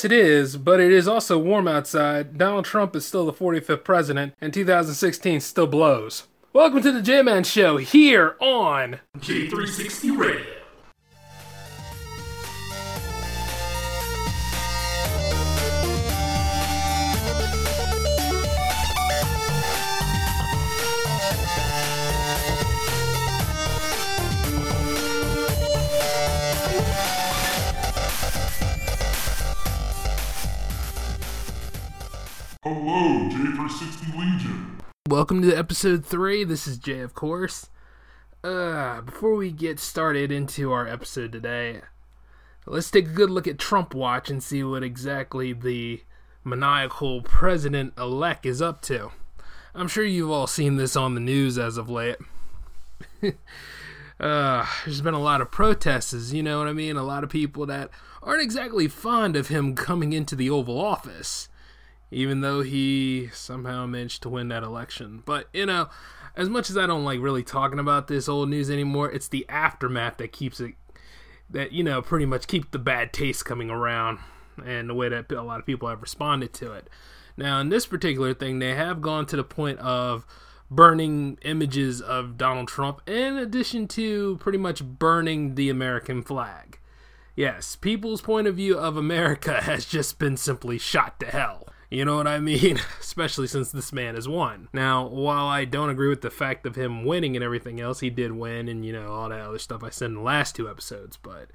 Yes, it is, but it is also warm outside. Donald Trump is still the 45th president, and 2016 still blows. Welcome to the J Man Show here on J360 Radio. Welcome to episode 3. This is Jay, of course. Uh, before we get started into our episode today, let's take a good look at Trump Watch and see what exactly the maniacal president elect is up to. I'm sure you've all seen this on the news as of late. uh, there's been a lot of protests, you know what I mean? A lot of people that aren't exactly fond of him coming into the Oval Office even though he somehow managed to win that election. But, you know, as much as I don't like really talking about this old news anymore, it's the aftermath that keeps it, that, you know, pretty much keep the bad taste coming around and the way that a lot of people have responded to it. Now, in this particular thing, they have gone to the point of burning images of Donald Trump in addition to pretty much burning the American flag. Yes, people's point of view of America has just been simply shot to hell. You know what I mean? Especially since this man has won. Now, while I don't agree with the fact of him winning and everything else, he did win and, you know, all that other stuff I said in the last two episodes. But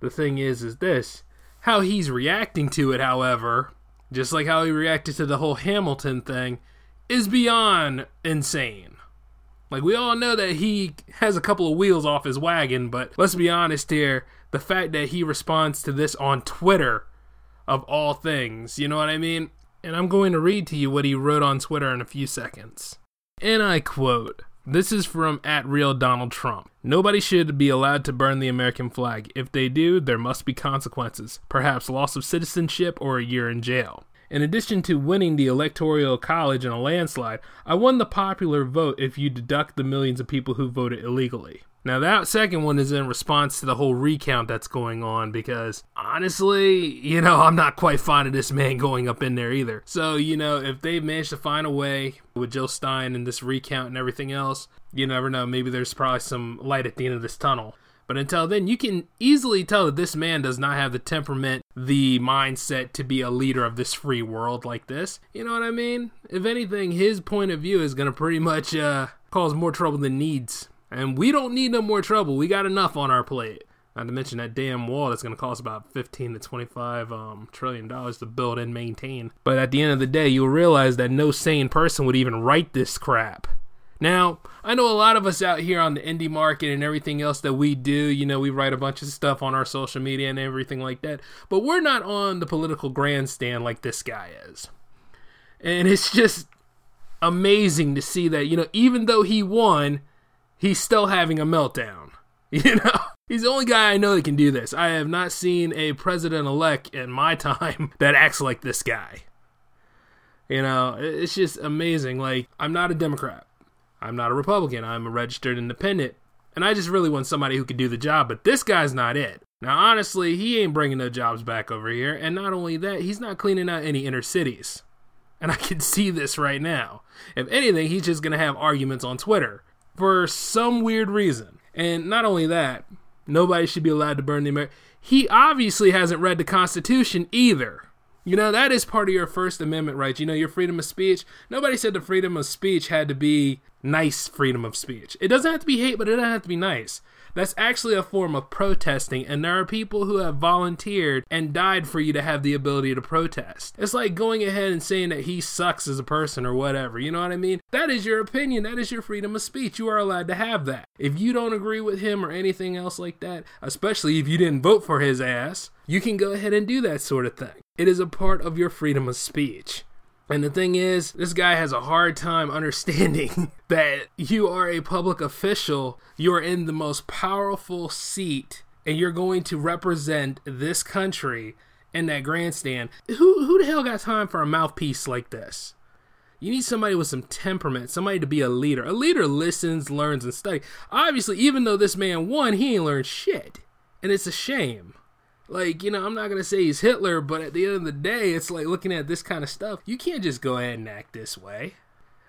the thing is, is this how he's reacting to it, however, just like how he reacted to the whole Hamilton thing, is beyond insane. Like, we all know that he has a couple of wheels off his wagon, but let's be honest here the fact that he responds to this on Twitter, of all things, you know what I mean? And I'm going to read to you what he wrote on Twitter in a few seconds. And I quote This is from at real Donald Trump. Nobody should be allowed to burn the American flag. If they do, there must be consequences, perhaps loss of citizenship or a year in jail. In addition to winning the Electoral College in a landslide, I won the popular vote if you deduct the millions of people who voted illegally. Now, that second one is in response to the whole recount that's going on because honestly, you know, I'm not quite fond of this man going up in there either. So, you know, if they manage to find a way with Jill Stein and this recount and everything else, you never know. Maybe there's probably some light at the end of this tunnel. But until then, you can easily tell that this man does not have the temperament, the mindset to be a leader of this free world like this. You know what I mean? If anything, his point of view is going to pretty much uh, cause more trouble than needs. And we don't need no more trouble. We got enough on our plate. Not to mention that damn wall that's going to cost about 15 to 25 um, trillion dollars to build and maintain. But at the end of the day, you'll realize that no sane person would even write this crap. Now, I know a lot of us out here on the indie market and everything else that we do, you know, we write a bunch of stuff on our social media and everything like that, but we're not on the political grandstand like this guy is. And it's just amazing to see that, you know, even though he won, he's still having a meltdown. You know, he's the only guy I know that can do this. I have not seen a president elect in my time that acts like this guy. You know, it's just amazing. Like, I'm not a Democrat, I'm not a Republican, I'm a registered independent, and I just really want somebody who can do the job, but this guy's not it. Now, honestly, he ain't bringing no jobs back over here, and not only that, he's not cleaning out any inner cities. And I can see this right now. If anything, he's just gonna have arguments on Twitter for some weird reason. And not only that, nobody should be allowed to burn the American. He obviously hasn't read the Constitution either. You know, that is part of your First Amendment rights. You know, your freedom of speech. Nobody said the freedom of speech had to be nice freedom of speech. It doesn't have to be hate, but it doesn't have to be nice. That's actually a form of protesting, and there are people who have volunteered and died for you to have the ability to protest. It's like going ahead and saying that he sucks as a person or whatever, you know what I mean? That is your opinion, that is your freedom of speech. You are allowed to have that. If you don't agree with him or anything else like that, especially if you didn't vote for his ass, you can go ahead and do that sort of thing. It is a part of your freedom of speech. And the thing is, this guy has a hard time understanding that you are a public official, you are in the most powerful seat, and you're going to represent this country in that grandstand. Who who the hell got time for a mouthpiece like this? You need somebody with some temperament, somebody to be a leader. A leader listens, learns, and studies. Obviously, even though this man won, he ain't learned shit. And it's a shame. Like, you know, I'm not going to say he's Hitler, but at the end of the day, it's like looking at this kind of stuff. You can't just go ahead and act this way.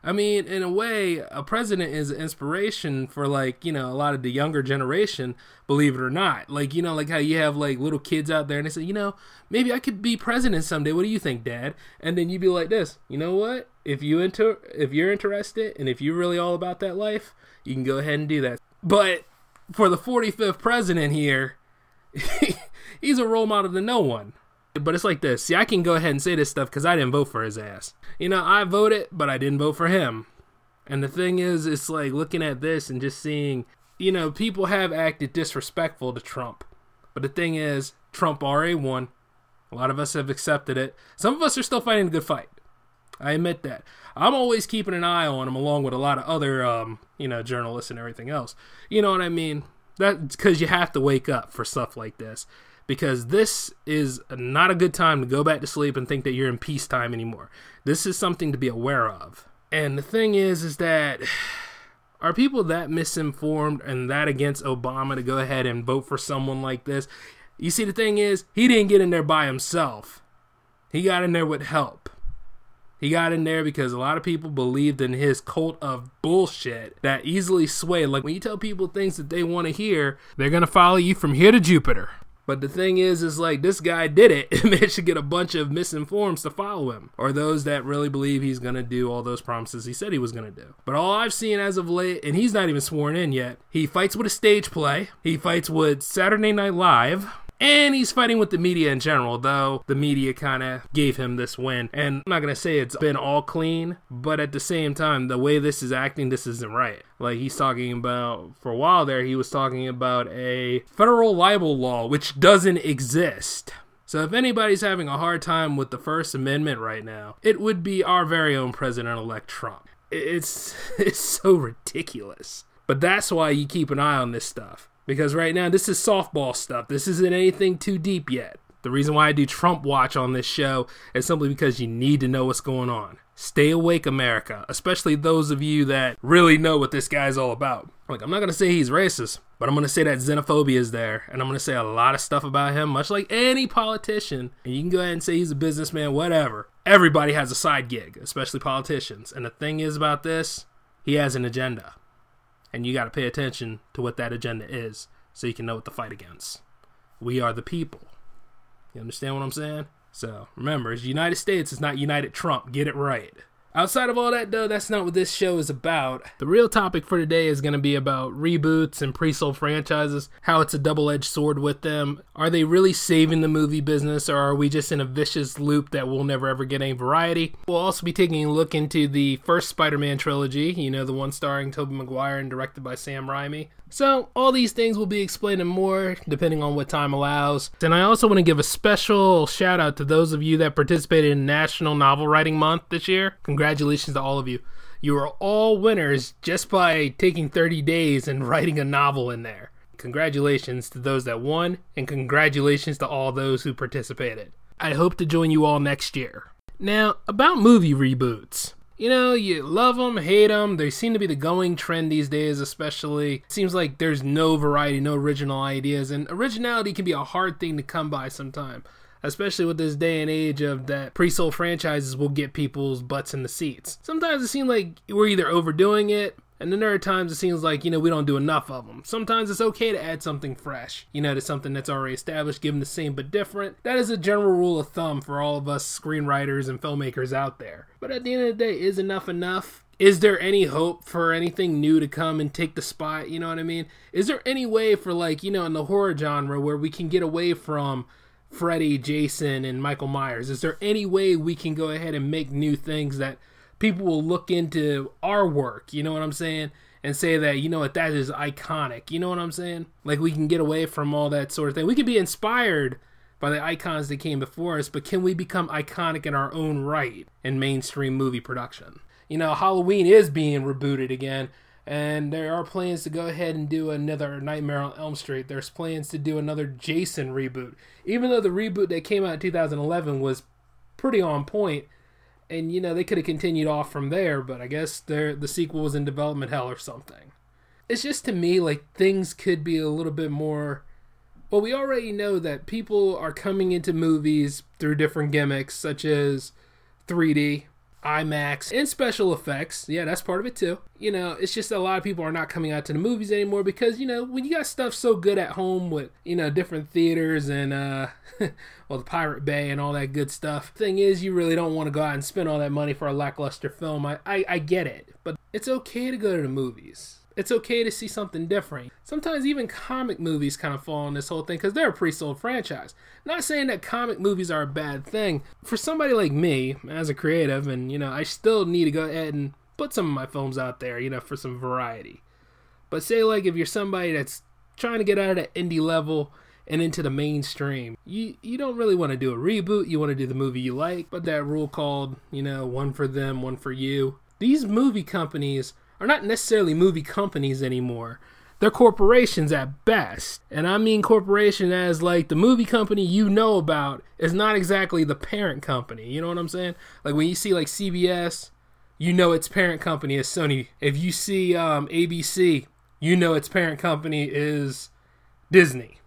I mean, in a way, a president is an inspiration for, like, you know, a lot of the younger generation, believe it or not. Like, you know, like how you have, like, little kids out there and they say, you know, maybe I could be president someday. What do you think, Dad? And then you'd be like this, you know what? If you inter- if you're interested and if you're really all about that life, you can go ahead and do that. But for the 45th president here, he's a role model to no one. But it's like this. See, I can go ahead and say this stuff because I didn't vote for his ass. You know, I voted, but I didn't vote for him. And the thing is, it's like looking at this and just seeing, you know, people have acted disrespectful to Trump. But the thing is, Trump already won. A lot of us have accepted it. Some of us are still fighting a good fight. I admit that. I'm always keeping an eye on him along with a lot of other, um, you know, journalists and everything else. You know what I mean? That's because you have to wake up for stuff like this because this is not a good time to go back to sleep and think that you're in peacetime anymore. This is something to be aware of. And the thing is, is that are people that misinformed and that against Obama to go ahead and vote for someone like this? You see, the thing is, he didn't get in there by himself. He got in there with help. He got in there because a lot of people believed in his cult of bullshit that easily sway. Like when you tell people things that they want to hear, they're going to follow you from here to Jupiter. But the thing is, is like this guy did it. And to get a bunch of misinforms to follow him, or those that really believe he's gonna do all those promises he said he was gonna do. But all I've seen as of late, and he's not even sworn in yet, he fights with a stage play, he fights with Saturday Night Live, and he's fighting with the media in general, though the media kind of gave him this win. And I'm not going to say it's been all clean, but at the same time, the way this is acting, this isn't right. Like he's talking about, for a while there, he was talking about a federal libel law, which doesn't exist. So if anybody's having a hard time with the First Amendment right now, it would be our very own President-elect Trump. It's it's so ridiculous. But that's why you keep an eye on this stuff because right now this is softball stuff. This isn't anything too deep yet. The reason why I do Trump Watch on this show is simply because you need to know what's going on. Stay awake, America, especially those of you that really know what this guy's all about. Like, I'm not going to say he's racist, but I'm going to say that xenophobia is there, and I'm going to say a lot of stuff about him, much like any politician. And you can go ahead and say he's a businessman, whatever. Everybody has a side gig, especially politicians. And the thing is about this, he has an agenda and you got to pay attention to what that agenda is so you can know what to fight against. We are the people. You understand what I'm saying? So remember, it's United States, it's not United Trump. Get it right. Outside of all that, though, that's not what this show is about. The real topic for today is going to be about reboots and pre sold franchises, how it's a double edged sword with them. Are they really saving the movie business, or are we just in a vicious loop that we'll never ever get any variety? We'll also be taking a look into the first Spider Man trilogy, you know, the one starring Tobey Maguire and directed by Sam Raimi. So, all these things will be explained more depending on what time allows. And I also want to give a special shout out to those of you that participated in National Novel Writing Month this year. Congratulations to all of you. You are all winners just by taking 30 days and writing a novel in there. Congratulations to those that won, and congratulations to all those who participated. I hope to join you all next year. Now, about movie reboots you know, you love them, hate them. They seem to be the going trend these days, especially. It seems like there's no variety, no original ideas, and originality can be a hard thing to come by sometimes. Especially with this day and age of that pre-sold franchises will get people's butts in the seats. Sometimes it seems like we're either overdoing it and then there are times it seems like, you know, we don't do enough of them. Sometimes it's okay to add something fresh, you know, to something that's already established, give them the same but different. That is a general rule of thumb for all of us screenwriters and filmmakers out there. But at the end of the day, is enough enough? is there any hope for anything new to come and take the spot? You know what I mean? Is there any way for like, you know, in the horror genre where we can get away from Freddy, Jason, and Michael Myers? Is there any way we can go ahead and make new things that people will look into our work? You know what I'm saying? And say that, you know what, that is iconic. You know what I'm saying? Like we can get away from all that sort of thing. We can be inspired by the icons that came before us, but can we become iconic in our own right in mainstream movie production? You know, Halloween is being rebooted again, and there are plans to go ahead and do another Nightmare on Elm Street. There's plans to do another Jason reboot. Even though the reboot that came out in 2011 was pretty on point, and you know, they could have continued off from there, but I guess the sequel was in development hell or something. It's just to me like things could be a little bit more well, we already know that people are coming into movies through different gimmicks, such as 3D, IMAX, and special effects. Yeah, that's part of it too. You know, it's just a lot of people are not coming out to the movies anymore because, you know, when you got stuff so good at home with, you know, different theaters and, uh, well, the Pirate Bay and all that good stuff. Thing is, you really don't want to go out and spend all that money for a lackluster film. I, I, I get it, but it's okay to go to the movies it's okay to see something different. Sometimes even comic movies kind of fall on this whole thing because they're a pre-sold franchise. Not saying that comic movies are a bad thing. For somebody like me, as a creative, and you know, I still need to go ahead and put some of my films out there, you know, for some variety. But say like if you're somebody that's trying to get out of that indie level and into the mainstream. You you don't really want to do a reboot. You want to do the movie you like, but that rule called, you know, one for them, one for you. These movie companies are not necessarily movie companies anymore. They're corporations at best. And I mean corporation as like the movie company you know about is not exactly the parent company. You know what I'm saying? Like when you see like CBS, you know its parent company is Sony. If you see um, ABC, you know its parent company is Disney.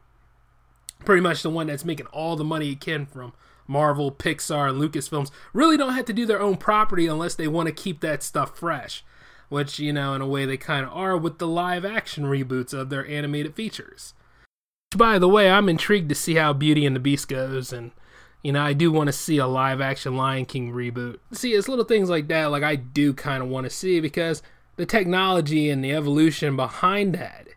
Pretty much the one that's making all the money it can from Marvel, Pixar, and Lucasfilms. Really don't have to do their own property unless they want to keep that stuff fresh which, you know, in a way they kind of are with the live action reboots of their animated features. Which, by the way, I'm intrigued to see how Beauty and the Beast goes, and, you know, I do want to see a live action Lion King reboot. See, it's little things like that, like, I do kind of want to see because the technology and the evolution behind that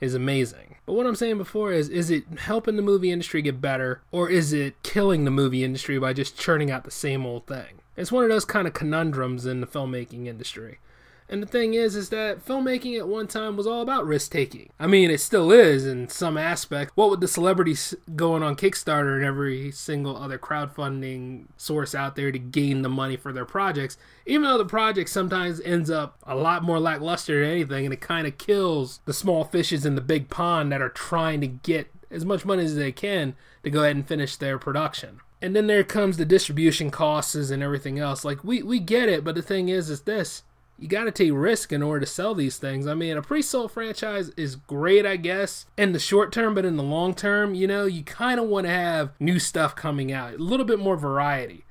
is amazing. But what I'm saying before is, is it helping the movie industry get better, or is it killing the movie industry by just churning out the same old thing? It's one of those kind of conundrums in the filmmaking industry. And the thing is, is that filmmaking at one time was all about risk taking. I mean, it still is in some aspect. What with the celebrities going on Kickstarter and every single other crowdfunding source out there to gain the money for their projects, even though the project sometimes ends up a lot more lackluster than anything, and it kind of kills the small fishes in the big pond that are trying to get as much money as they can to go ahead and finish their production. And then there comes the distribution costs and everything else. Like we we get it, but the thing is, is this you got to take risk in order to sell these things. I mean, a pre-sold franchise is great, I guess, in the short term, but in the long term, you know, you kind of want to have new stuff coming out, a little bit more variety.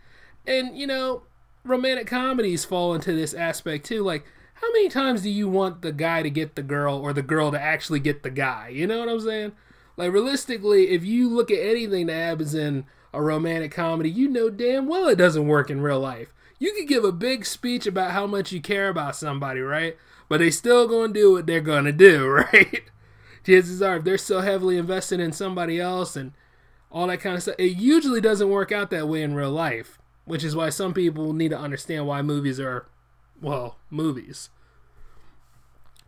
And, you know, romantic comedies fall into this aspect too. Like, how many times do you want the guy to get the girl or the girl to actually get the guy? You know what I'm saying? Like, realistically, if you look at anything that happens in a romantic comedy, you know damn well it doesn't work in real life you could give a big speech about how much you care about somebody, right? But they still gonna do what they're gonna do, right? Chances are, if they're so heavily invested in somebody else and all that kind of stuff, it usually doesn't work out that way in real life. Which is why some people need to understand why movies are, well, movies.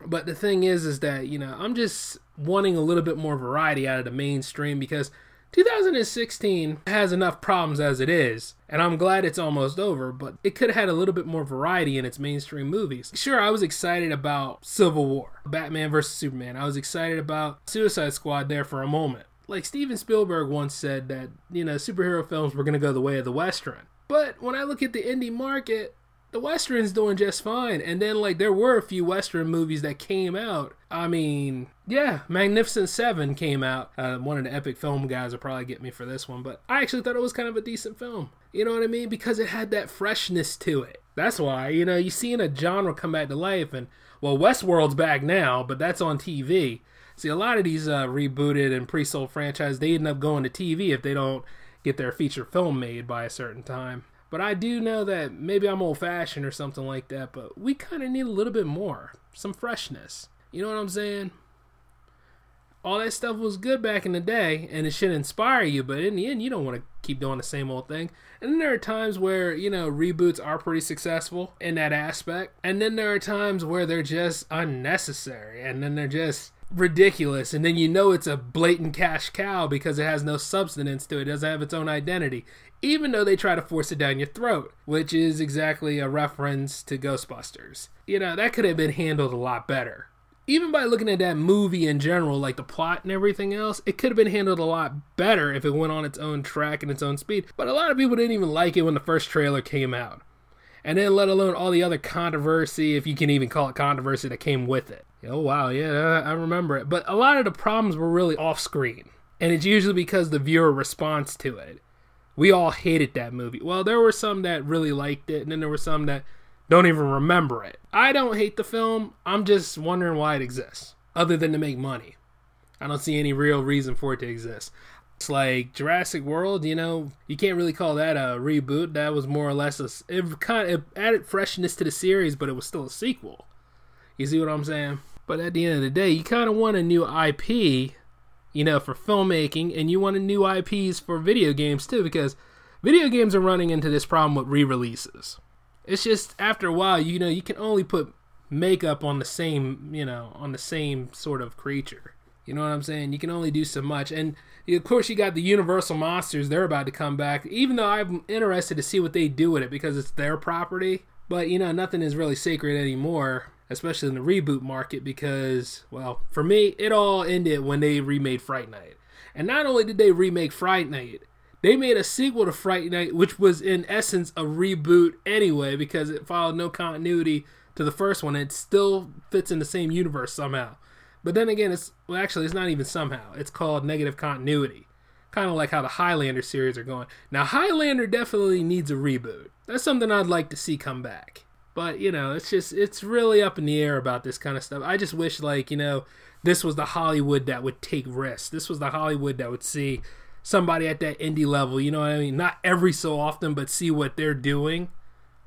But the thing is, is that you know, I'm just wanting a little bit more variety out of the mainstream because 2016 has enough problems as it is, and I'm glad it's almost over, but it could have had a little bit more variety in its mainstream movies. Sure, I was excited about Civil War, Batman vs. Superman. I was excited about Suicide Squad there for a moment. Like Steven Spielberg once said that, you know, superhero films were going to go the way of the Western. But when I look at the indie market, the western's doing just fine. And then like there were a few western movies that came out. I mean yeah magnificent seven came out. Uh, one of the epic film guys will probably get me for this one but i actually thought it was kind of a decent film. You know what i mean? Because it had that freshness to it. That's why you know you seeing a genre come back to life and well westworld's back now but that's on tv see a lot of these uh, rebooted and pre-sold franchises they end up going to tv if they don't get their feature film made by a certain time But I do know that maybe I'm old fashioned or something like that, but we kind of need a little bit more. Some freshness. You know what I'm saying? All that stuff was good back in the day and it should inspire you, but in the end, you don't want to keep doing the same old thing. And then there are times where, you know, reboots are pretty successful in that aspect. And then there are times where they're just unnecessary and then they're just ridiculous and then you know it's a blatant cash cow because it has no substance to it, it doesn't have its own identity even though they try to force it down your throat which is exactly a reference to ghostbusters you know that could have been handled a lot better even by looking at that movie in general like the plot and everything else it could have been handled a lot better if it went on its own track and its own speed but a lot of people didn't even like it when the first trailer came out and then let alone all the other controversy if you can even call it controversy that came with it Oh wow, yeah, I remember it. But a lot of the problems were really off screen, and it's usually because the viewer responds to it. We all hated that movie. Well, there were some that really liked it, and then there were some that don't even remember it. I don't hate the film. I'm just wondering why it exists, other than to make money. I don't see any real reason for it to exist. It's like Jurassic World, you know, you can't really call that a reboot. That was more or less a, it kind of it added freshness to the series, but it was still a sequel. You see what I'm saying? But at the end of the day, you kind of want a new IP, you know, for filmmaking, and you want a new IPs for video games too, because video games are running into this problem with re-releases. It's just after a while, you know, you can only put makeup on the same, you know, on the same sort of creature. You know what I'm saying? You can only do so much, and of course, you got the Universal monsters. They're about to come back. Even though I'm interested to see what they do with it because it's their property, but you know, nothing is really sacred anymore especially in the reboot market, because, well, for me, it all ended when they remade Fright Night. And not only did they remake Fright Night, they made a sequel to Fright Night, which was in essence a reboot anyway, because it followed no continuity to the first one. It still fits in the same universe somehow. But then again, it's well, actually, it's not even somehow. It's called negative continuity, kind of like how the Highlander series are going. Now, Highlander definitely needs a reboot. That's something I'd like to see come back. But you know, it's just it's really up in the air about this kind of stuff. I just wish like you know this was the Hollywood that would take risks. This was the Hollywood that would see somebody at that indie level. You know what I mean? Not every so often, but see what they're doing,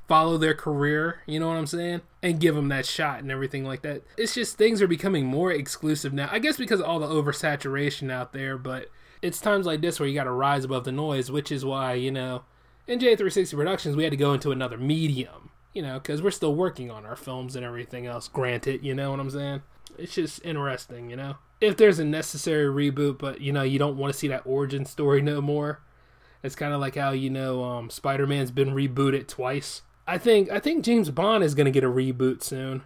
follow their career. You know what I'm saying? And give them that shot and everything like that. It's just things are becoming more exclusive now. I guess because of all the oversaturation out there, but it's times like this where you got to rise above the noise, which is why you know in J360 Productions we had to go into another medium you know, because we're still working on our films and everything else. Granted, you know what I'm saying? It's just interesting, you know. If there's a necessary reboot, but you know you don't want to see that origin story no more. It's kind of like how you know um, Spider-Man's been rebooted twice. I think I think James Bond is gonna get a reboot soon,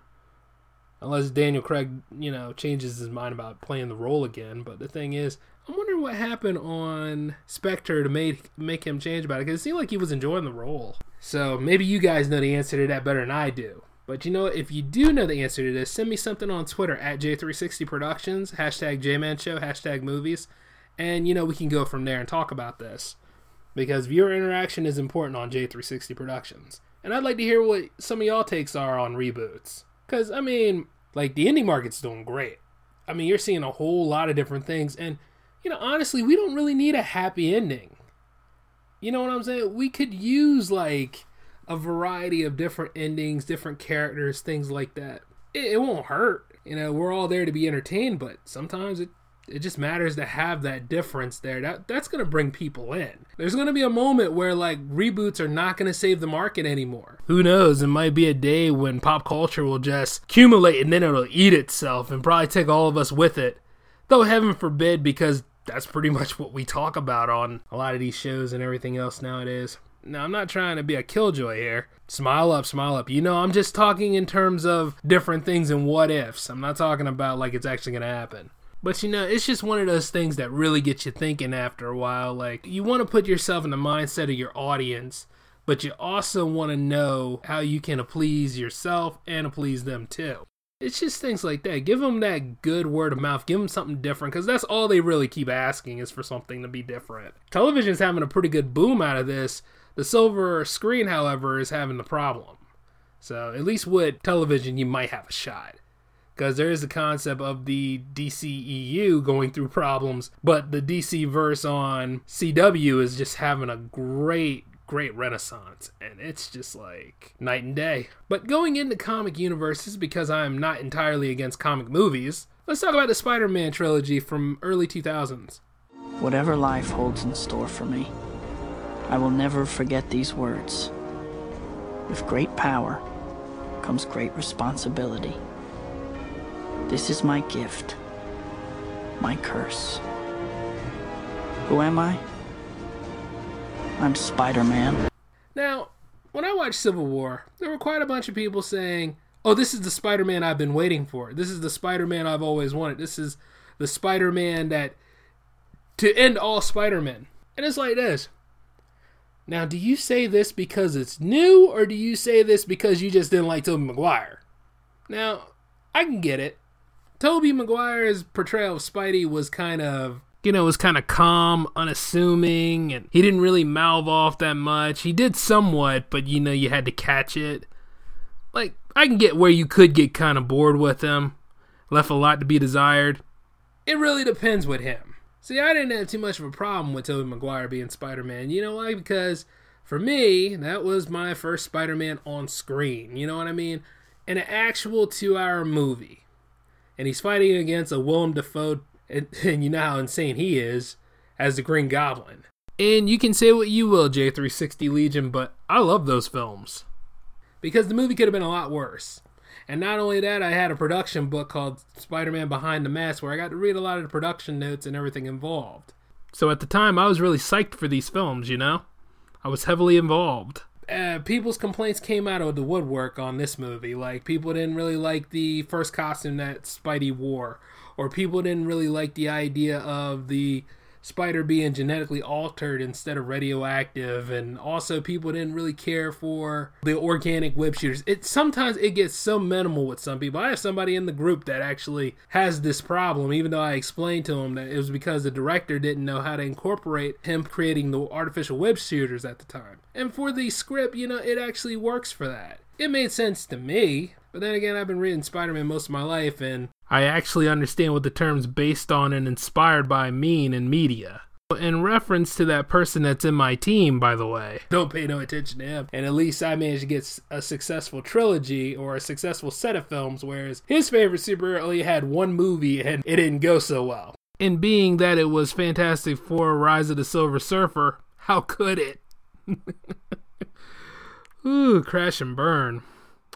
unless Daniel Craig you know changes his mind about playing the role again. But the thing is, I'm wondering what happened on Spectre to make make him change about it because it seemed like he was enjoying the role. So maybe you guys know the answer to that better than I do. But you know? If you do know the answer to this, send me something on Twitter at J360 Productions, hashtag JMan Show, hashtag movies, and you know we can go from there and talk about this. Because viewer interaction is important on J360 Productions. And I'd like to hear what some of y'all takes are on reboots. Because, I mean, like, the indie market's doing great. I mean, you're seeing a whole lot of different things. And, you know, honestly, we don't really need a happy ending. You know what I'm saying? We could use like a variety of different endings, different characters, things like that. It, it won't hurt. You know, we're all there to be entertained, but sometimes it it just matters to have that difference there. That that's gonna bring people in. There's gonna be a moment where like reboots are not gonna save the market anymore. Who knows? It might be a day when pop culture will just accumulate and then it'll eat itself and probably take all of us with it. Though heaven forbid, because that's pretty much what we talk about on a lot of these shows and everything else nowadays. Now, I'm not trying to be a killjoy here. Smile up, smile up. You know, I'm just talking in terms of different things and what ifs. I'm not talking about like it's actually going to happen. But you know, it's just one of those things that really gets you thinking after a while. Like, you want to put yourself in the mindset of your audience, but you also want to know how you can please yourself and please them too it's just things like that. Give them that good word of mouth. Give them something different because that's all they really keep asking is for something to be different. Television's having a pretty good boom out of this. The silver screen, however, is having the problem. So at least with television, you might have a shot because there is the concept of the DCEU going through problems, but the DC verse on CW is just having a great great renaissance, and it's just like night and day. But going into comic universes, because I'm not entirely against comic movies, let's talk about the Spider Man trilogy from early 2000s. Whatever life holds in store for me, I will never forget these words. With great power comes great responsibility. This is my gift, my curse. Who am I? I'm Spider Man. Now, when I watched Civil War, there were quite a bunch of people saying, Oh, this is the Spider Man I've been waiting for. This is the Spider Man I've always wanted. This is the Spider Man that. to end all Spider Men. And it's like this. Now, do you say this because it's new, or do you say this because you just didn't like Tobey Maguire? Now, I can get it. Tobey Maguire's portrayal of Spidey was kind of, you know, was kind of calm, unassuming, and he didn't really mouth off that much. He did somewhat, but you know, you had to catch it. Like, I can get where you could get kind of bored with him, left a lot to be desired. It really depends with him. See, I didn't have too much of a problem with Tobey Maguire being Spider Man. You know why? Because for me, that was my first Spider Man on screen. You know what I mean? In an actual two hour movie. And he's fighting against a Willem Dafoe, and, and you know how insane he is, as the Green Goblin. And you can say what you will, J360 Legion, but I love those films. Because the movie could have been a lot worse. And not only that, I had a production book called Spider Man Behind the Mask where I got to read a lot of the production notes and everything involved. So at the time, I was really psyched for these films, you know? I was heavily involved. Uh, people's complaints came out of the woodwork on this movie. Like, people didn't really like the first costume that Spidey wore, or people didn't really like the idea of the spider being genetically altered instead of radioactive and also people didn't really care for the organic web shooters. It sometimes it gets so minimal with some people. I have somebody in the group that actually has this problem even though i explained to him that it was because the director didn't know how to incorporate him creating the artificial web shooters at the time. And for the script you know it actually works for that it made sense to me but then again i've been reading spider-man most of my life and I actually understand what the terms based on and inspired by mean in media. In reference to that person that's in my team, by the way, don't pay no attention to him. And at least I managed to get a successful trilogy or a successful set of films, whereas his favorite superhero only had one movie and it didn't go so well. And being that it was Fantastic Four Rise of the Silver Surfer, how could it? Ooh, crash and burn.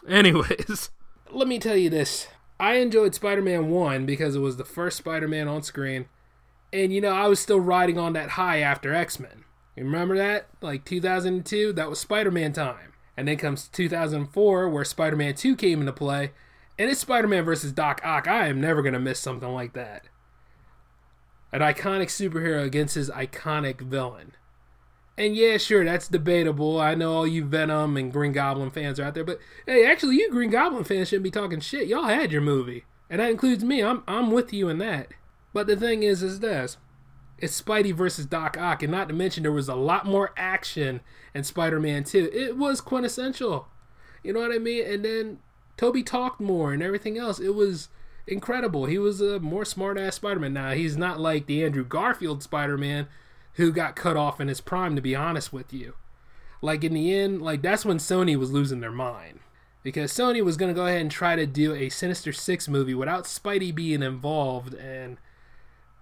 Anyways, let me tell you this. I enjoyed Spider Man 1 because it was the first Spider Man on screen. And, you know, I was still riding on that high after X Men. Remember that? Like 2002? That was Spider Man time. And then comes 2004, where Spider Man 2 came into play. And it's Spider Man versus Doc Ock. I am never going to miss something like that. An iconic superhero against his iconic villain. And yeah, sure, that's debatable. I know all you Venom and Green Goblin fans are out there, but hey, actually, you Green Goblin fans shouldn't be talking shit. Y'all had your movie, and that includes me. I'm I'm with you in that. But the thing is, is this: it's Spidey versus Doc Ock, and not to mention there was a lot more action in Spider-Man 2. It was quintessential. You know what I mean? And then Tobey talked more and everything else. It was incredible. He was a more smart-ass Spider-Man. Now he's not like the Andrew Garfield Spider-Man who got cut off in his prime to be honest with you. Like in the end like that's when sony was losing their mind. Because sony was going to go ahead and try to do a sinister six movie without spidey being involved and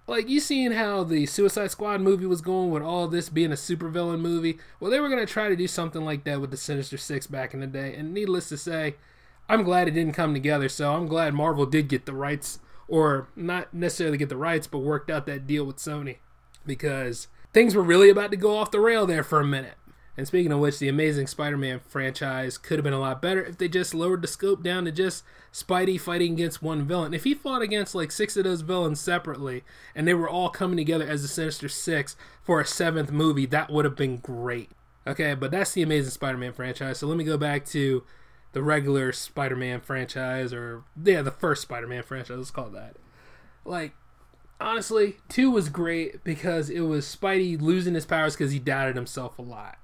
like you seen how the suicide squad movie was going with all this being a supervillain movie? Well they were going to try to do something like that with the sinister six back in the day and needless to say i'm glad it didn't come together so i'm glad marvel did get the rights or not necessarily get the rights but worked out that deal with sony. Because things were really about to go off the rail there for a minute. And speaking of which, the Amazing Spider Man franchise could have been a lot better if they just lowered the scope down to just Spidey fighting against one villain. If he fought against like six of those villains separately and they were all coming together as the Sinister Six for a seventh movie, that would have been great. Okay, but that's the Amazing Spider Man franchise. So let me go back to the regular Spider Man franchise, or yeah, the first Spider Man franchise, let's call that. Like, honestly, two was great because it was Spidey losing his powers because he doubted himself a lot.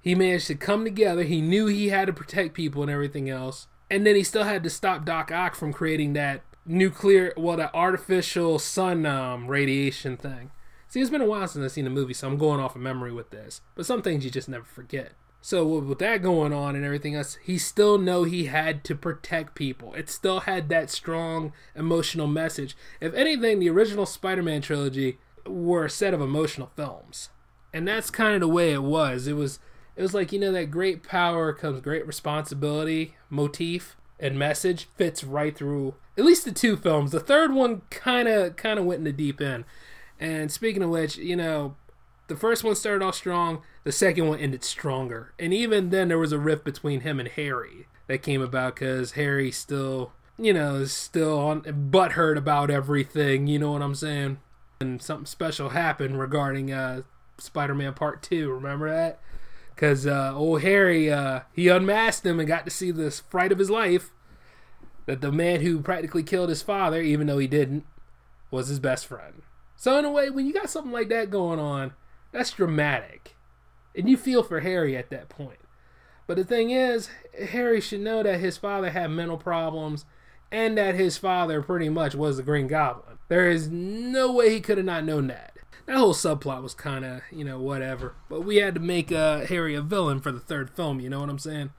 He managed to come together. He knew he had to protect people and everything else, and then he still had to stop Doc Ock from creating that nuclear, well, that artificial sun um, radiation thing. See, it's been a while since I've seen the movie, so I'm going off of memory with this. But some things you just never forget. So with that going on and everything else, he still know he had to protect people. It still had that strong emotional message. If anything, the original Spider-Man trilogy were a set of emotional films, and that's kind of the way it was. It was it was like you know that great power comes great responsibility motif and message fits right through at least the two films. The third one kind of kind of went in the deep end. And speaking of which, you know, the first one started off strong, the second one ended stronger. And even then, there was a rift between him and Harry that came about because Harry still, you know, is still on butthurt about everything. You know what I'm saying? And something special happened regarding uh, Spider-Man Part Two. Remember that? Because uh, old Harry, uh, he unmasked him and got to see the fright of his life. That the man who practically killed his father, even though he didn't, was his best friend. So in a way, when you got something like that going on, that's dramatic. And you feel for Harry at that point. But the thing is, Harry should know that his father had mental problems and that his father pretty much was the Green Goblin. There is no way he could have not known that. That whole subplot was kind of, you know, whatever. But we had to make uh, Harry a villain for the third film, you know what I'm saying?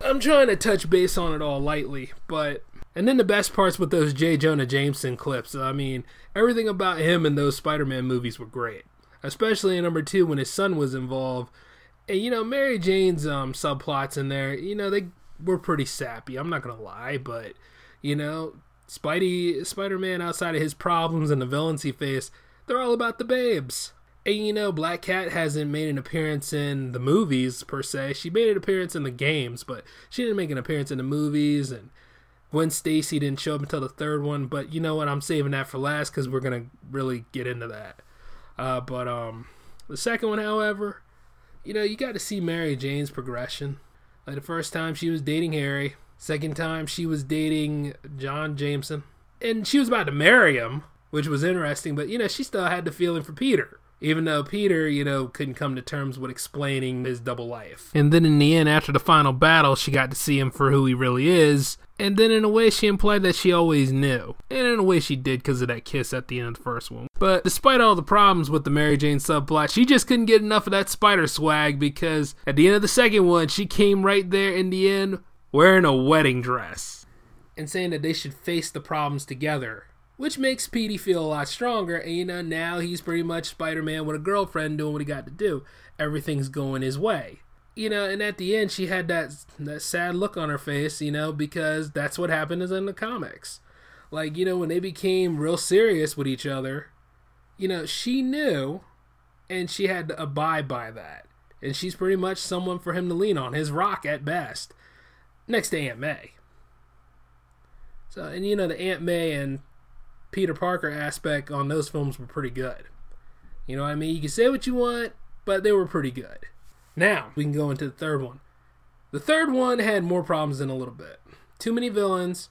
I'm trying to touch base on it all lightly, but and then the best parts with those J. Jonah Jameson clips. I mean, everything about him in those Spider-Man movies were great, especially in number two when his son was involved. And you know, Mary Jane's um, subplots in there, you know, they were pretty sappy. I'm not gonna lie, but you know, Spidey, Spider-Man, outside of his problems and the villains he faced, they're all about the babes. And you know, Black Cat hasn't made an appearance in the movies per se. She made an appearance in the games, but she didn't make an appearance in the movies. And Gwen Stacy didn't show up until the third one. But you know what? I'm saving that for last because we're gonna really get into that. Uh, but um, the second one, however, you know, you got to see Mary Jane's progression. Like the first time she was dating Harry, second time she was dating John Jameson, and she was about to marry him, which was interesting. But you know, she still had the feeling for Peter even though Peter, you know, couldn't come to terms with explaining his double life. And then in the end, after the final battle, she got to see him for who he really is. And then in a way, she implied that she always knew. And in a way, she did because of that kiss at the end of the first one. But despite all the problems with the Mary Jane subplot, she just couldn't get enough of that spider swag because at the end of the second one, she came right there in the end wearing a wedding dress and saying that they should face the problems together which makes Petey feel a lot stronger. And you know, now he's pretty much Spider Man with a girlfriend doing what he got to do. Everything's going his way. You know, and at the end, she had that that sad look on her face. You know, because that's what happened in the comics. Like you know, when they became real serious with each other, you know, she knew, and she had to abide by that. And she's pretty much someone for him to lean on, his rock at best, next to Aunt May. So, and you know, the Aunt May and Peter Parker aspect on those films were pretty good. You know what I mean? You can say what you want, but they were pretty good. Now, we can go into the third one. The third one had more problems than a little bit. Too many villains,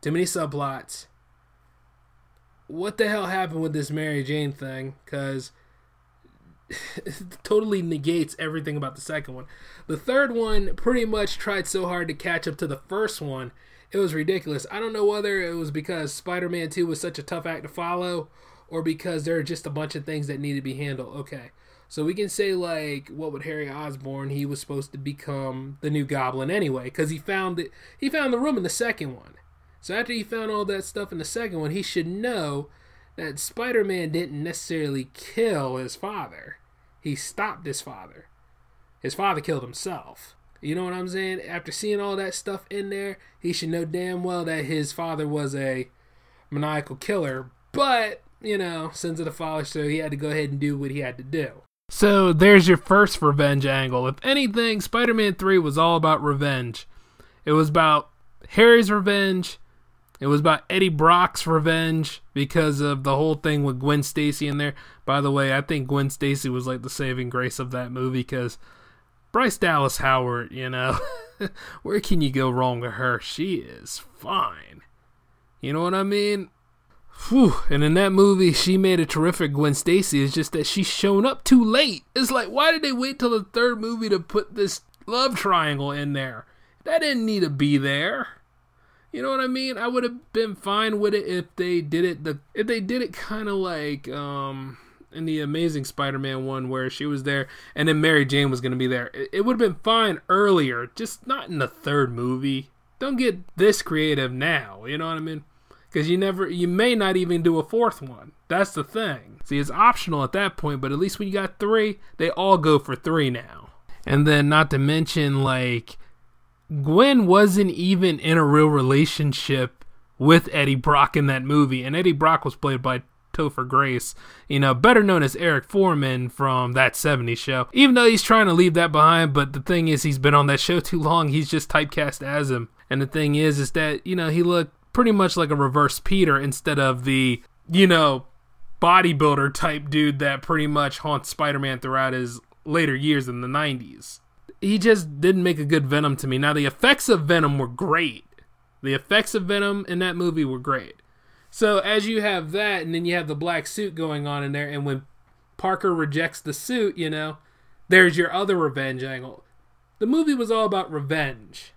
too many subplots. What the hell happened with this Mary Jane thing? Because it totally negates everything about the second one. The third one pretty much tried so hard to catch up to the first one it was ridiculous. I don't know whether it was because Spider Man 2 was such a tough act to follow or because there are just a bunch of things that need to be handled. Okay. So we can say like what would Harry Osborn? He was supposed to become the new Goblin anyway because he found it. He found the room in the second one. So after he found all that stuff in the second one, he should know that Spider-Man didn't necessarily kill his father. He stopped his father. His father killed himself. You know what I'm saying? After seeing all that stuff in there, he should know damn well that his father was a maniacal killer. But, you know, sins of the father, so he had to go ahead and do what he had to do. So there's your first revenge angle. If anything, Spider Man 3 was all about revenge. It was about Harry's revenge. It was about Eddie Brock's revenge because of the whole thing with Gwen Stacy in there. By the way, I think Gwen Stacy was like the saving grace of that movie because Bryce Dallas Howard, you know, where can you go wrong with her? She is fine. You know what I mean? Whew. And in that movie, she made a terrific Gwen Stacy. It's just that she's shown up too late. It's like, why did they wait till the third movie to put this love triangle in there? That didn't need to be there. You know what I mean? I would have been fine with it if they did it the if they did it kind of like um in the Amazing Spider-Man one where she was there, and then Mary Jane was going to be there. It, it would have been fine earlier, just not in the third movie. Don't get this creative now. You know what I mean? Because you never, you may not even do a fourth one. That's the thing. See, it's optional at that point, but at least when you got three, they all go for three now. And then, not to mention, like Gwen wasn't even in a real relationship with Eddie Brock in that movie, and Eddie Brock was played by Topher Grace, you know, better known as Eric Forman from that 70s show. Even though he's trying to leave that behind, but the thing is, he's been on that show too long, he's just typecast as him. And the thing is, is that, you know, he looked pretty much like a reverse Peter instead of the, you know, bodybuilder type dude that pretty much haunts Spider Man throughout his later years in the 90s. He just didn't make a good Venom to me. Now, the effects of Venom were great. The effects of Venom in that movie were great. So, as you have that, and then you have the black suit going on in there, and when Parker rejects the suit, you know, there's your other revenge angle. The movie was all about revenge.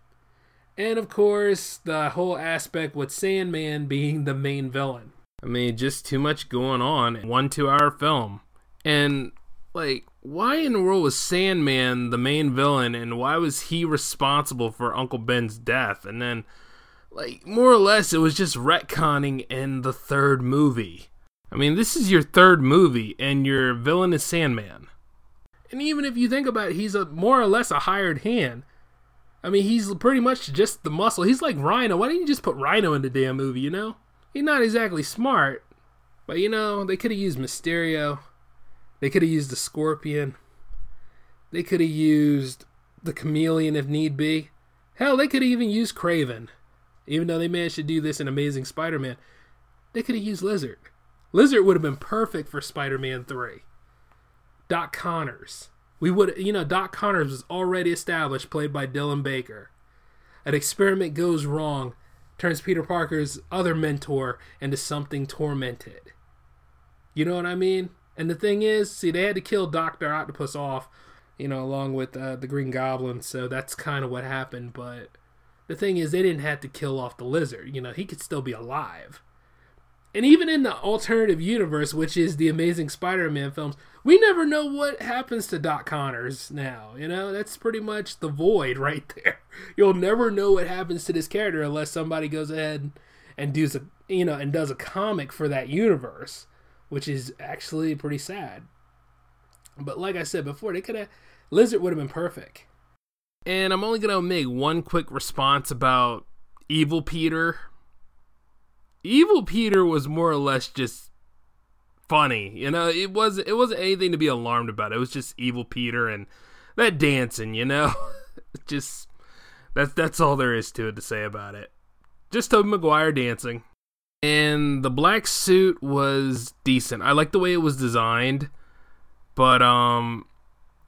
And of course, the whole aspect with Sandman being the main villain. I mean, just too much going on in one two hour film. And, like, why in the world was Sandman the main villain and why was he responsible for Uncle Ben's death? And then, like, more or less, it was just retconning in the third movie. I mean, this is your third movie and your villain is Sandman. And even if you think about it, he's a more or less a hired hand. I mean, he's pretty much just the muscle. He's like Rhino. Why didn't you just put Rhino in the damn movie, you know? He's not exactly smart, but you know, they could have used Mysterio. They could have used the Scorpion. They could have used the Chameleon if need be. Hell, they could even used Kraven. Even though they managed to do this in Amazing Spider Man, they could have used Lizard. Lizard would have been perfect for Spider Man 3. Doc Connors. We would, you know, Doc Connors was already established, played by Dylan Baker. An experiment goes wrong, turns Peter Parker's other mentor into something tormented. You know what I mean? And the thing is, see, they had to kill Doctor Octopus off, you know, along with uh, the Green Goblin, so that's kind of what happened. But the thing is, they didn't have to kill off the Lizard. You know, he could still be alive. And even in the alternative universe, which is the Amazing Spider-Man films, we never know what happens to Doc Connors now. You know, that's pretty much the void right there. You'll never know what happens to this character unless somebody goes ahead and does a you know and does a comic for that universe, which is actually pretty sad. But like I said before, they could have Lizard would have been perfect. And I'm only gonna make one quick response about Evil Peter Evil Peter was more or less just funny. You know, it was it wasn't anything to be alarmed about. It was just Evil Peter and that dancing, you know? just that's that's all there is to it to say about it. Just Tobey Maguire dancing. And the black suit was decent. I like the way it was designed, but um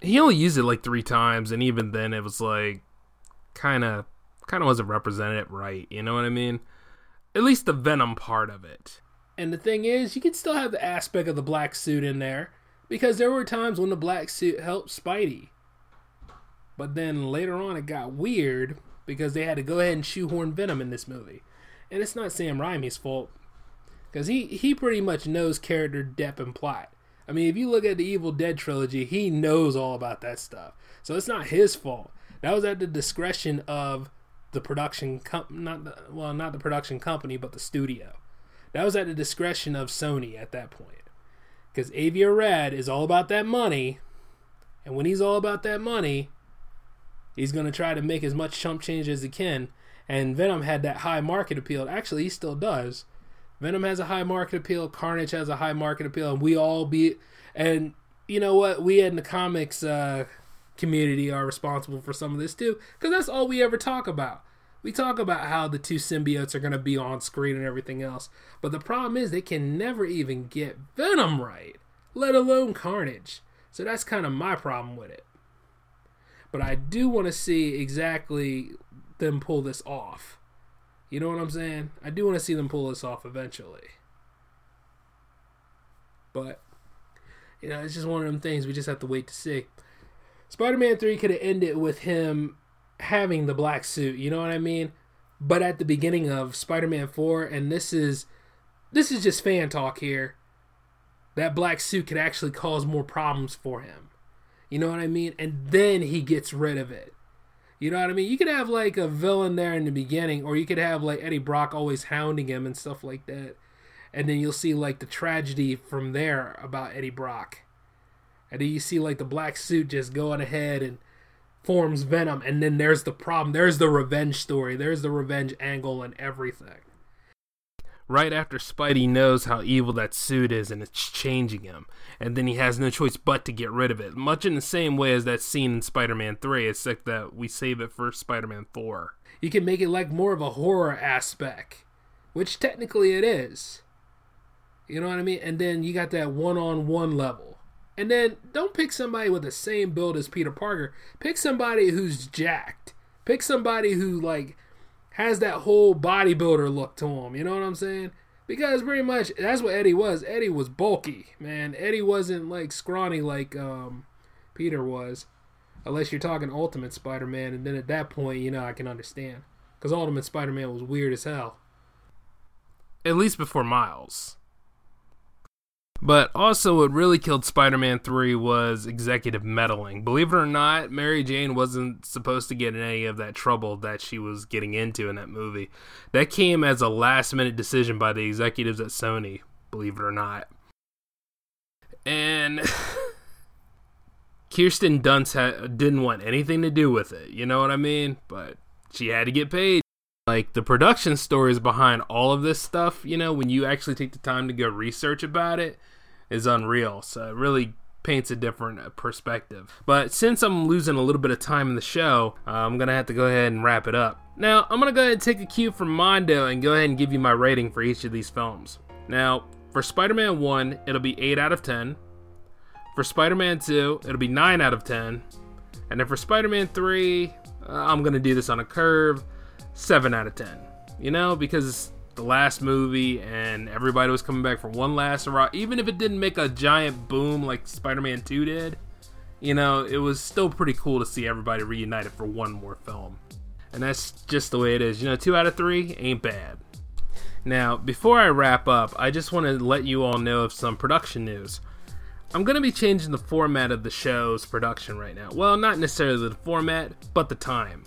he only used it like 3 times and even then it was like kind of kind of wasn't represented right, you know what I mean? at least the Venom part of it. And the thing is, you can still have the aspect of the black suit in there because there were times when the black suit helped Spidey. But then later on, it got weird because they had to go ahead and shoehorn Venom in this movie. And it's not Sam Raimi's fault because he, he pretty much knows character depth and plot. I mean, if you look at the Evil Dead trilogy, he knows all about that stuff. So it's not his fault. That was at the discretion of the production com- not the, well not the production company but the studio. That was at the discretion of sony at that point. Because Avi Arad is all about that money and when he's all about that money he's going to try to make as much chump change as he can. And venom had that high market appeal. Actually he still does venom has a high market appeal carnage has a high market appeal and we all be and you know what we in the comics uh community are responsible for some of this too, because that's all we ever talk about. We talk about how the two symbiotes are going to be on screen and everything else, but the problem is they can never even get Venom right, let alone Carnage. So that's kind of my problem with it. But I do want to see exactly them pull this off. You know what I'm saying? I do want to see them pull this off eventually. But, you know, it's just one of them things we just have to wait to see. Spider Man 3 could have ended with him having the black suit, you know what I mean? But at the beginning of Spider Man 4, and this is this is just fan talk here. that black suit could actually cause more problems for him. You know what I mean? And then he gets rid of it. You know what I mean? You could have like a villain there in the beginning, or you could have like Eddie Brock always hounding him and stuff like that. And then you'll see like the tragedy from there about Eddie Brock. And then you see like the black suit just going ahead and forms Venom, and then there's the problem. There's the revenge story. There's the revenge angle and everything. Right after Spidey knows how evil that suit is and it's changing him, and then he has no choice but to get rid of it. Much in the same way as that scene in Spider Man 3, except that we save it for Spider Man 4. You can make it like more of a horror aspect, which technically it is. You know what I mean? And then you got that one on one level. And then don't pick somebody with the same build as Peter Parker. Pick somebody who's jacked. Pick somebody who like has that whole bodybuilder look to him. You know what I'm saying? Because pretty much that's what Eddie was. Eddie was bulky, man. Eddie wasn't like scrawny like um, Peter was, unless you're talking Ultimate Spider-Man. And then at that point, you know, I can understand because Ultimate Spider-Man was weird as hell. At least before Miles. But also, what really killed Spider Man 3 was executive meddling. Believe it or not, Mary Jane wasn't supposed to get in any of that trouble that she was getting into in that movie. That came as a last minute decision by the executives at Sony, believe it or not. And Kirsten Dunst ha- didn't want anything to do with it, you know what I mean? But she had to get paid. Like the production stories behind all of this stuff, you know, when you actually take the time to go research about it, is unreal. So it really paints a different uh, perspective. But since I'm losing a little bit of time in the show, uh, I'm to have to go ahead and wrap it up. Now, I'm to go ahead and take a cue from Mondo and go ahead and give you my rating for each of these films. Now, for Spider Man 1, it'll be 8 out of 10. For Spider Man 2, it'll be 9 out of 10. And then for Spider Man 3, uh, I'm to do this on a curve 7 out of 10. You know, because the last movie and everybody was coming back for one last hurrah, even if it didn't make a giant boom like Spider Man 2 did, you know, it was still pretty cool to see everybody reunited for one more film. And that's just the way it is. You know, 2 out of 3 ain't bad. Now, before I wrap up, I just want to let you all know of some production news. I'm going to be changing the format of the show's production right now. Well, not necessarily the format, but the time.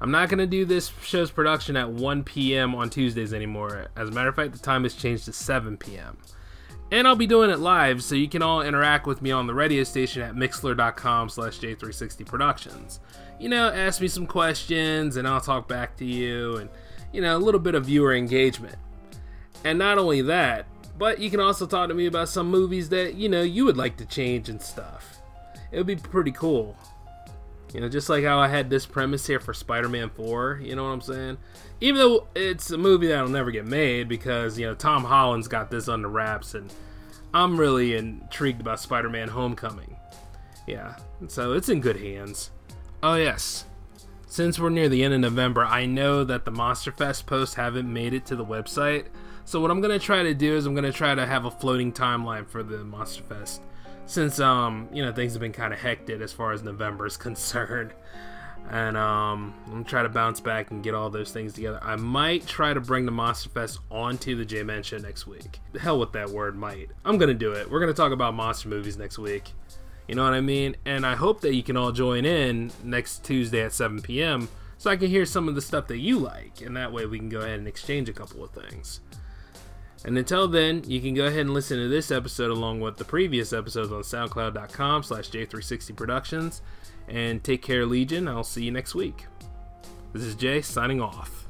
I'm not going to do this show's production at 1 p.m. on Tuesdays anymore. As a matter of fact, the time has changed to 7 p.m. And I'll be doing it live, so you can all interact with me on the radio station at mixlr.com slash J360 Productions. You know, ask me some questions, and I'll talk back to you, and, you know, a little bit of viewer engagement. And not only that, but you can also talk to me about some movies that, you know, you would like to change and stuff. It would be pretty cool. You know, just like how I had this premise here for Spider Man 4, you know what I'm saying? Even though it's a movie that'll never get made because, you know, Tom Holland's got this under wraps and I'm really intrigued about Spider Man Homecoming. Yeah, so it's in good hands. Oh, yes. Since we're near the end of November, I know that the Monster Fest posts haven't made it to the website. So, what I'm going to try to do is I'm going to try to have a floating timeline for the Monster Fest since um you know things have been kind of hectic as far as November is concerned. And um, I'm gonna try to bounce back and get all those things together. I might try to bring the Monster Fest onto the J Man Show next week. The hell with that word, might. I'm gonna do it. We're gonna talk about monster movies next week. You know what I mean? And I hope that you can all join in next Tuesday at 7 p.m. so I can hear some of the stuff that you like, and that way we can go ahead and exchange a couple of things. And until then, you can go ahead and listen to this episode along with the previous episodes on soundcloud.com slash j360productions. And take care, Legion. I'll see you next week. This is Jay signing off.